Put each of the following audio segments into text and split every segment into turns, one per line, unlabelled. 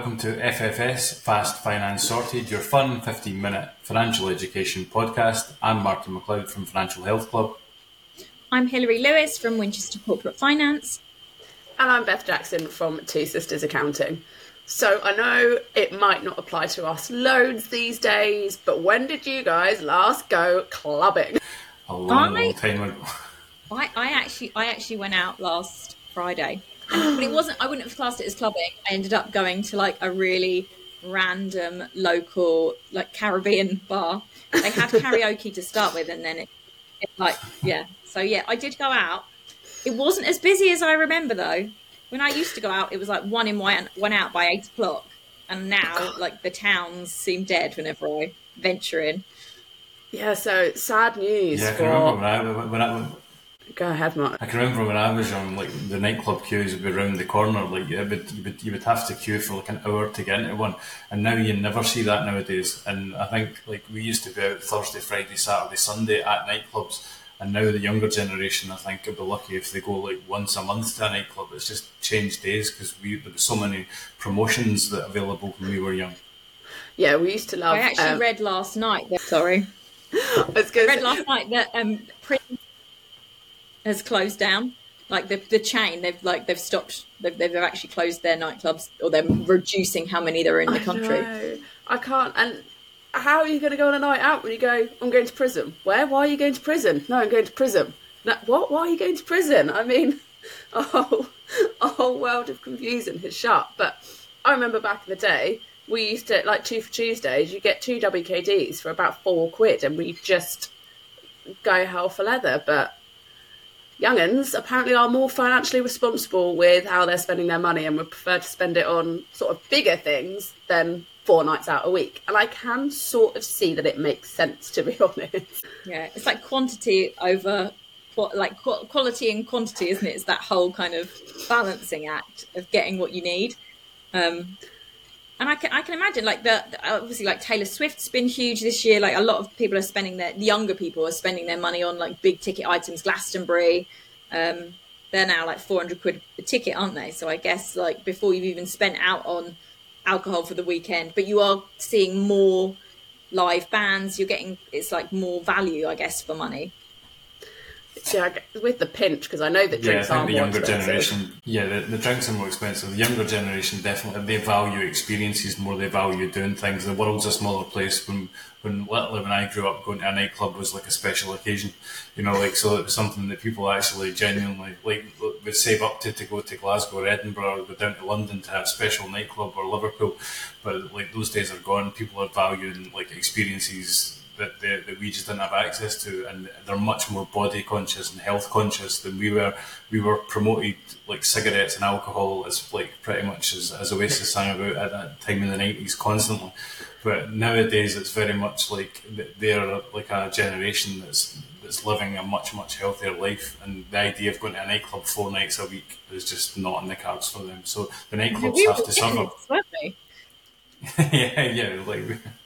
welcome to FFS Fast Finance Sorted, your fun 15 minute financial education podcast. I'm Martin McLeod from Financial Health Club.
I'm Hilary Lewis from Winchester Corporate Finance.
And I'm Beth Jackson from Two Sisters Accounting. So I know it might not apply to us loads these days, but when did you guys last go clubbing?
A long, long time ago.
I, I actually I actually went out last Friday but it wasn't. I wouldn't have classed it as clubbing. I ended up going to like a really random local like Caribbean bar. They had karaoke to start with, and then it, it like yeah. So yeah, I did go out. It wasn't as busy as I remember though. When I used to go out, it was like one in one, one out by eight o'clock, and now like the towns seem dead whenever I venture in.
Yeah, so sad news.
Yeah, I can remember when I, when I,
Go ahead, Matt.
I can remember when I was young, like the nightclub queues would be around the corner. Like you would, you would, you would have to queue for like an hour to get into one, and now you never see that nowadays. And I think like we used to be out Thursday, Friday, Saturday, Sunday at nightclubs, and now the younger generation, I think, would be lucky if they go like once a month to a nightclub. It's just changed days because we there were so many promotions that available when we were young.
Yeah, we used to love.
I actually um, read last night. That, sorry, I, was I read say, last night that um, has closed down. Like the the chain, they've like they've stopped. They've, they've actually closed their nightclubs, or they're reducing how many there are in the country.
I, I can't. And how are you going to go on a night out when you go? I'm going to prison. Where? Why are you going to prison? No, I'm going to prison. No, what? Why are you going to prison? I mean, a whole a whole world of confusion has shut. But I remember back in the day, we used to like two for Tuesdays. You get two WKDs for about four quid, and we just go hell for leather. But youngins apparently are more financially responsible with how they're spending their money and would prefer to spend it on sort of bigger things than four nights out a week. And I can sort of see that it makes sense, to be honest.
Yeah, it's like quantity over like quality and quantity, isn't it? It's that whole kind of balancing act of getting what you need. Um, and I can I can imagine like the, obviously like Taylor Swift's been huge this year. Like a lot of people are spending their the younger people are spending their money on like big ticket items. Glastonbury, um, they're now like four hundred quid a ticket, aren't they? So I guess like before you've even spent out on alcohol for the weekend, but you are seeing more live bands. You're getting it's like more value, I guess, for money.
Yeah, with the pinch because I know that drinks
yeah, I
think
the younger
expensive.
generation. Yeah, the, the, drinks are more expensive. The younger generation definitely they value experiences more. They value doing things. The world's a smaller place. When when literally when I grew up, going to a nightclub was like a special occasion. You know, like so it was something that people actually genuinely like would save up to to go to Glasgow or Edinburgh or go down to London to have a special nightclub or Liverpool. But like those days are gone. People are valuing like experiences that, they, that we just didn't have access to, and they're much more body conscious and health conscious than we were. We were promoted like cigarettes and alcohol as like pretty much as, as Oasis sang about at that time in the nineties constantly. But nowadays, it's very much like they're like a generation that's that's living a much much healthier life, and the idea of going to a nightclub four nights a week is just not in the cards for them. So the nightclubs have to suffer. yeah, yeah, like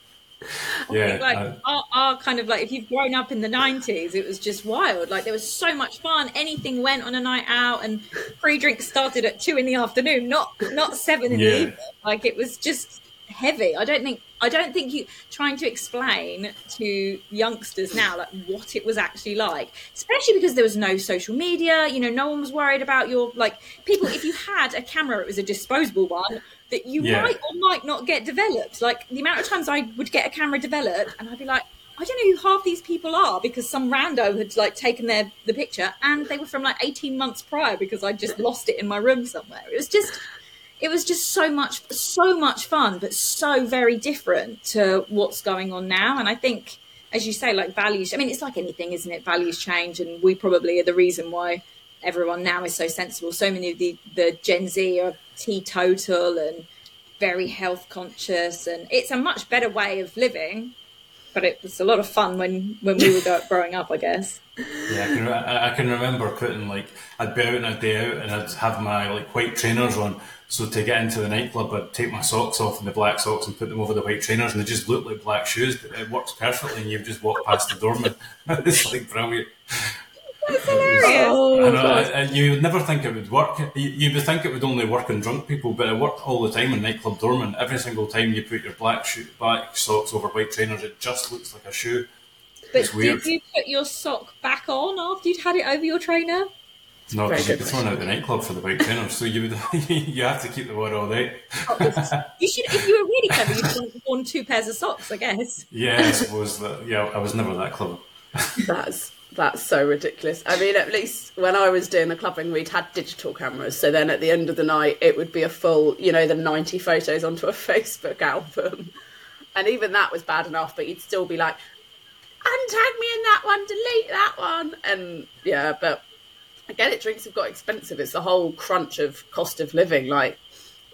yeah, like uh, our, our, kind of like if you've grown up in the 90s it was just wild. Like there was so much fun. Anything went on a night out and free drinks started at two in the afternoon not not seven in yeah. the evening. Like it was just heavy. I don't think i don't think you trying to explain to youngsters now like what it was actually like especially because there was no social media you know no one was worried about your like people if you had a camera it was a disposable one that you yeah. might or might not get developed. Like the amount of times I would get a camera developed and I'd be like, I don't know who half these people are because some rando had like taken their the picture and they were from like 18 months prior because I just lost it in my room somewhere. It was just it was just so much so much fun but so very different to what's going on now and I think as you say like values I mean it's like anything isn't it values change and we probably are the reason why everyone now is so sensible so many of the the Gen Z are teetotal and very health conscious, and it's a much better way of living. But it was a lot of fun when when we were growing up, I guess.
Yeah, I can, I can remember putting like I'd be out on a day out and I'd have my like white trainers on. So to get into the nightclub, I'd take my socks off and the black socks and put them over the white trainers, and they just look like black shoes. But it works perfectly, and you've just walked past the doorman. it's like brilliant.
That's hilarious.
Oh,
know, oh. you would never think it would work. You, you, would think it would only work on drunk people, but it worked all the time in nightclub doorman. Every single time you put your black shoe, black socks over white trainers, it just looks like a shoe.
But it's weird. did you put your sock back on after you'd had it over your trainer?
No, because you'd be thrown out the nightclub for the white trainers, so you would you have to keep the one all day.
Oh, you should, if you were really clever, you'd have worn two pairs of socks, I guess.
Yeah, I suppose that. Yeah, I was never that clever.
That's that's so ridiculous. I mean, at least when I was doing the clubbing, we'd had digital cameras. So then at the end of the night, it would be a full, you know, the 90 photos onto a Facebook album. And even that was bad enough, but you'd still be like, untag me in that one, delete that one. And yeah, but get it, drinks have got expensive. It's the whole crunch of cost of living. Like,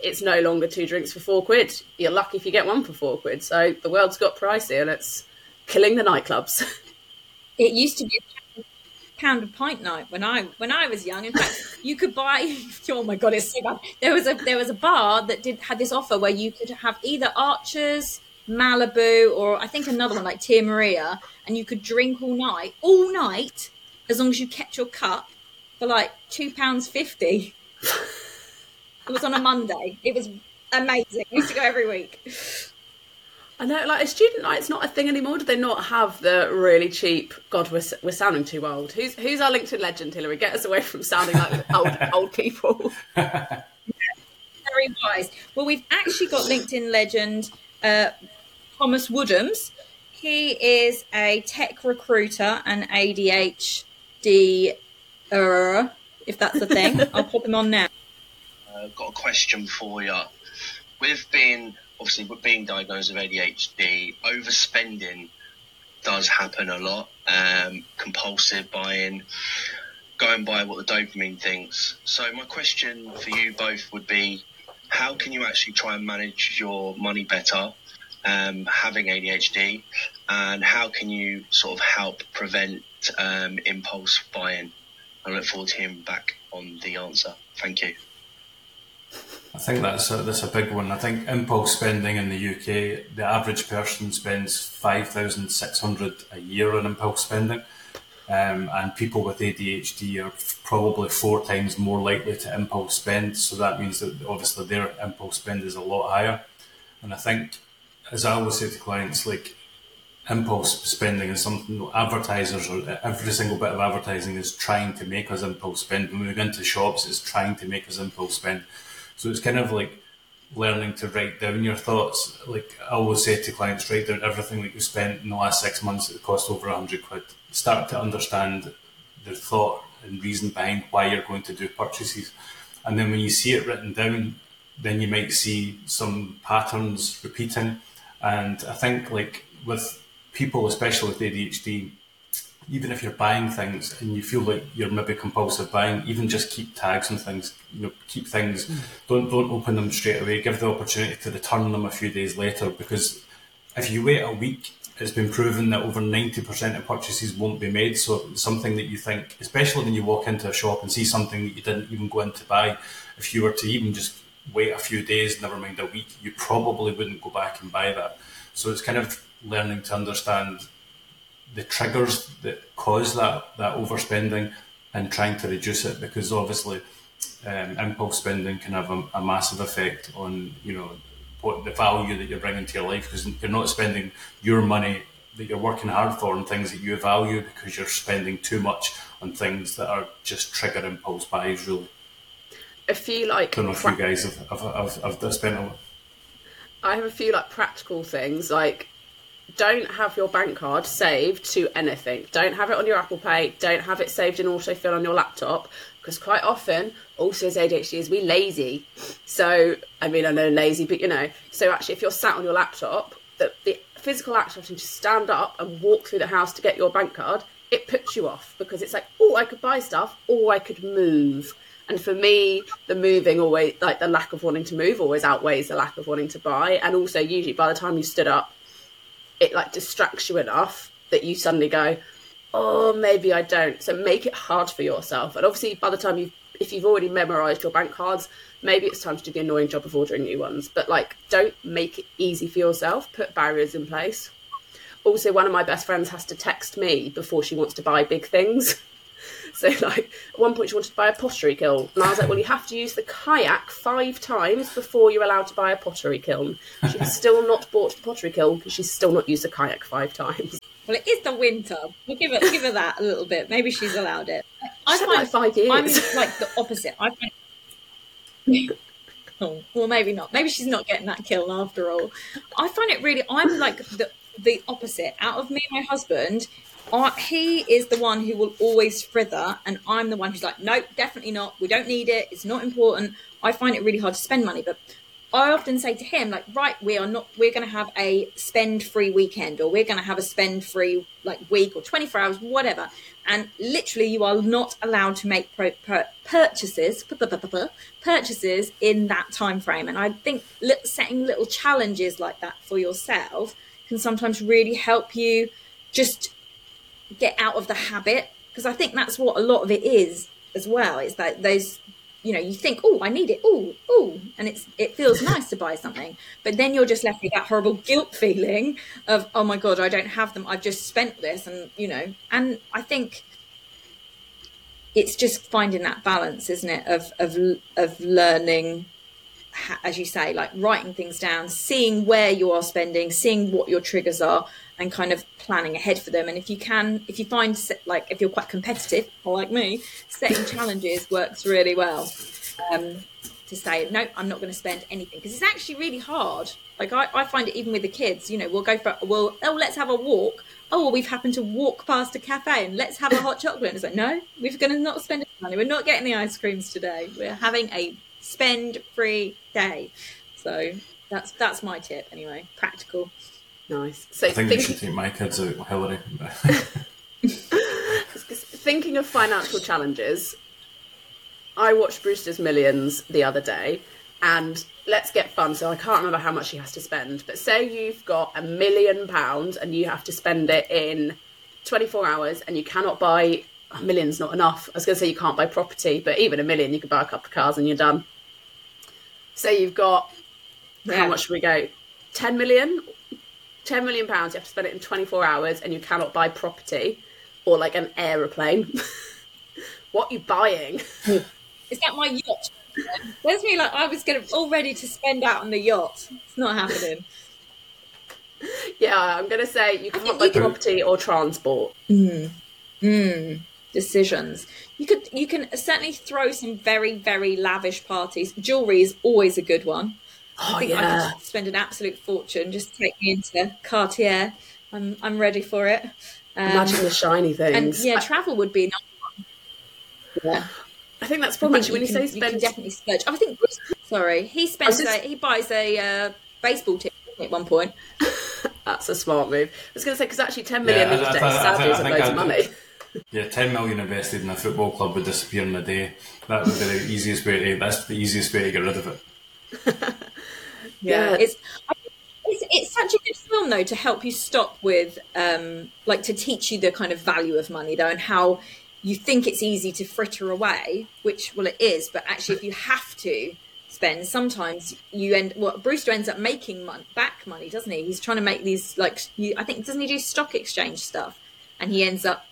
it's no longer two drinks for four quid. You're lucky if you get one for four quid. So the world's got pricey and it's killing the nightclubs.
It used to be a pound a pint night when I when I was young. In fact, you could buy. Oh my god, it's so bad. There was a there was a bar that did had this offer where you could have either Archers, Malibu, or I think another one like Tia Maria, and you could drink all night, all night, as long as you kept your cup for like two pounds fifty. it was on a Monday. It was amazing. We used to go every week.
I know, like a student night's not a thing anymore. Do they not have the really cheap? God, we're, we're sounding too old. Who's who's our LinkedIn legend, Hilary? Get us away from sounding like old old people.
Very wise. Well, we've actually got LinkedIn legend uh, Thomas Woodhams. He is a tech recruiter and ADHD, uh, if that's the thing. I'll pop him on now.
I've uh, got a question for you. We've being obviously with being diagnosed with ADHD, overspending does happen a lot. Um, compulsive buying, going by what the dopamine thinks. So my question for you both would be, how can you actually try and manage your money better, um, having ADHD, and how can you sort of help prevent um, impulse buying? I look forward to hearing back on the answer. Thank you.
I think that's a, that's a big one. I think impulse spending in the UK, the average person spends five thousand six hundred a year on impulse spending, um, and people with ADHD are probably four times more likely to impulse spend. So that means that obviously their impulse spend is a lot higher. And I think, as I always say to clients, like impulse spending is something advertisers or every single bit of advertising is trying to make us impulse spend. When we go into shops, it's trying to make us impulse spend. So it's kind of like learning to write down your thoughts. Like I always say to clients, write down everything that you spent in the last six months that cost over a hundred quid. Start to understand the thought and reason behind why you're going to do purchases. And then when you see it written down, then you might see some patterns repeating. And I think like with people, especially with ADHD, even if you're buying things and you feel like you're maybe compulsive buying, even just keep tags and things. You know, keep things. Mm. Don't don't open them straight away. Give the opportunity to return them a few days later because if you wait a week, it's been proven that over ninety percent of purchases won't be made. So something that you think, especially when you walk into a shop and see something that you didn't even go in to buy, if you were to even just wait a few days, never mind a week, you probably wouldn't go back and buy that. So it's kind of learning to understand the triggers that cause that that overspending and trying to reduce it because obviously um, impulse spending can have a, a, massive effect on you know what the value that you're bringing to your life because you're not spending your money that you're working hard for on things that you value because you're spending too much on things that are just trigger impulse buys really.
A few like
I don't know if you guys have, have, have, have spent a
I have a few like practical things like don't have your bank card saved to anything. Don't have it on your Apple Pay. Don't have it saved in autofill on your laptop because quite often, also as ADHD is we lazy. So I mean, I know lazy, but you know. So actually, if you're sat on your laptop, the, the physical act of having to stand up and walk through the house to get your bank card, it puts you off because it's like, oh, I could buy stuff, or I could move. And for me, the moving always, like the lack of wanting to move, always outweighs the lack of wanting to buy. And also, usually by the time you stood up, it like distracts you enough that you suddenly go, oh, maybe I don't. So make it hard for yourself. And obviously, by the time you, if you've already memorized your bank cards, maybe it's time to do the annoying job of ordering new ones. But like, don't make it easy for yourself. Put barriers in place. Also, one of my best friends has to text me before she wants to buy big things. So, like, at one point she wanted to buy a pottery kiln. And I was like, well, you have to use the kayak five times before you're allowed to buy a pottery kiln. She's still not bought the pottery kiln because she's still not used the kayak five times.
Well, it is the winter. We'll give her, give her that a little bit. Maybe she's allowed it.
I find like five years.
I'm like the opposite. I find... oh, well, maybe not. Maybe she's not getting that kiln after all. I find it really. I'm like the the opposite. Out of me and my husband, I, he is the one who will always frither, and I'm the one who's like, nope, definitely not. We don't need it. It's not important. I find it really hard to spend money, but I often say to him, like, right, we are not, we're going to have a spend free weekend, or we're going to have a spend free like week or 24 hours, whatever. And literally, you are not allowed to make pro, purchases, purchases in that time frame. And I think setting little challenges like that for yourself can sometimes really help you just get out of the habit because I think that's what a lot of it is as well. Is that those you know you think oh I need it oh oh and it's it feels nice to buy something but then you're just left with that horrible guilt feeling of oh my god I don't have them I've just spent this and you know and I think it's just finding that balance isn't it of of of learning as you say like writing things down seeing where you are spending seeing what your triggers are and kind of planning ahead for them. And if you can, if you find like if you're quite competitive, like me, setting challenges works really well. Um, to say no, I'm not going to spend anything because it's actually really hard. Like I, I find it even with the kids. You know, we'll go for well, oh, let's have a walk. Oh, well, we've happened to walk past a cafe and let's have a hot chocolate. And it's like, no, we're going to not spend any money. We're not getting the ice creams today. We're having a spend free day. So that's that's my tip anyway. Practical.
Nice.
So I think, think... you should take my kids out, Hilary.
thinking of financial challenges, I watched Brewster's Millions the other day, and let's get fun. So I can't remember how much he has to spend, but say you've got a million pounds and you have to spend it in 24 hours, and you cannot buy a million's not enough. I was going to say you can't buy property, but even a million, you could buy a couple of cars and you're done. Say you've got yeah. how much should we go? 10 million 10 million pounds, you have to spend it in 24 hours and you cannot buy property or like an aeroplane. what are you buying?
Is that my yacht? There's me like I was gonna all ready to spend out on the yacht. It's not happening.
Yeah, I'm gonna say you can't buy property or transport.
Mm. Mm. Decisions. You could you can certainly throw some very, very lavish parties. Jewelry is always a good one.
Oh, I think yeah.
I could spend an absolute fortune just to take me into Cartier. I'm I'm ready for it.
Um, Imagine the shiny things.
And yeah, travel would be another
Yeah. I think that's probably when you,
can,
say spend.
You definitely splurge. I think. Sorry, he spends. Just... A, he buys a uh, baseball team at one point.
that's a smart move. I was going to say because actually, ten million yeah, these days sadly isn't loads of money.
Yeah, ten million invested in a football club would disappear in a day. That would be the easiest way to. That's the easiest way to get rid of it.
yeah, it's, it's it's such a good film though to help you stop with um like to teach you the kind of value of money though and how you think it's easy to fritter away which well it is but actually if you have to spend sometimes you end well brewster ends up making money, back money doesn't he he's trying to make these like you, i think doesn't he do stock exchange stuff and he ends up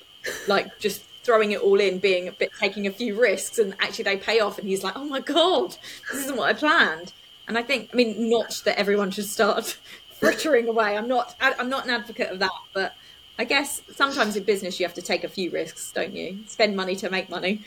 like just throwing it all in being a bit taking a few risks and actually they pay off and he's like oh my god this isn't what i planned and I think, I mean, not that everyone should start frittering away. I'm not, I'm not an advocate of that, but I guess sometimes in business you have to take a few risks, don't you? Spend money to make money.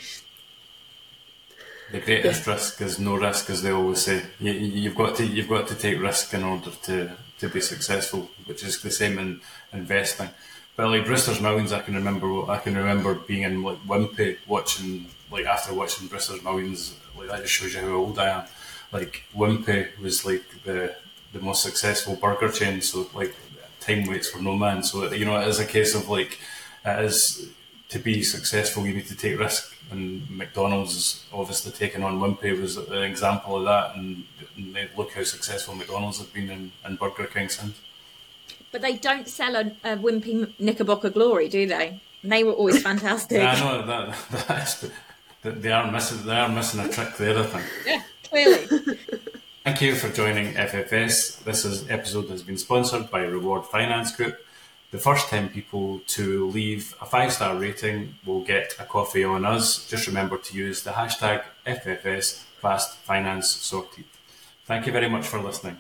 The greatest yeah. risk is no risk, as they always say. You, have got to you've got to take risk in order to, to be successful, which is the same in investing. Like Brewster's Millions, I can remember I can remember being in like Wimpy watching like after watching Brewster's Millions. Like that just shows you how old I am like Wimpy was like the the most successful burger chain, so like time waits for no man. So you know, it is a case of like it is to be successful, you need to take risk. And McDonald's is obviously taking on Wimpy was an example of that. And, and look how successful McDonald's have been in, in Burger King since.
But they don't sell a, a Wimpy Knickerbocker Glory, do they? And they were always fantastic.
yeah, I know that, that's, they are missing. They are missing a trick there. I think.
Yeah clearly.
Thank you for joining FFS. This is, episode has been sponsored by Reward Finance Group. The first 10 people to leave a five star rating will get a coffee on us. Just remember to use the hashtag FFS Fast Finance Sorted. Thank you very much for listening.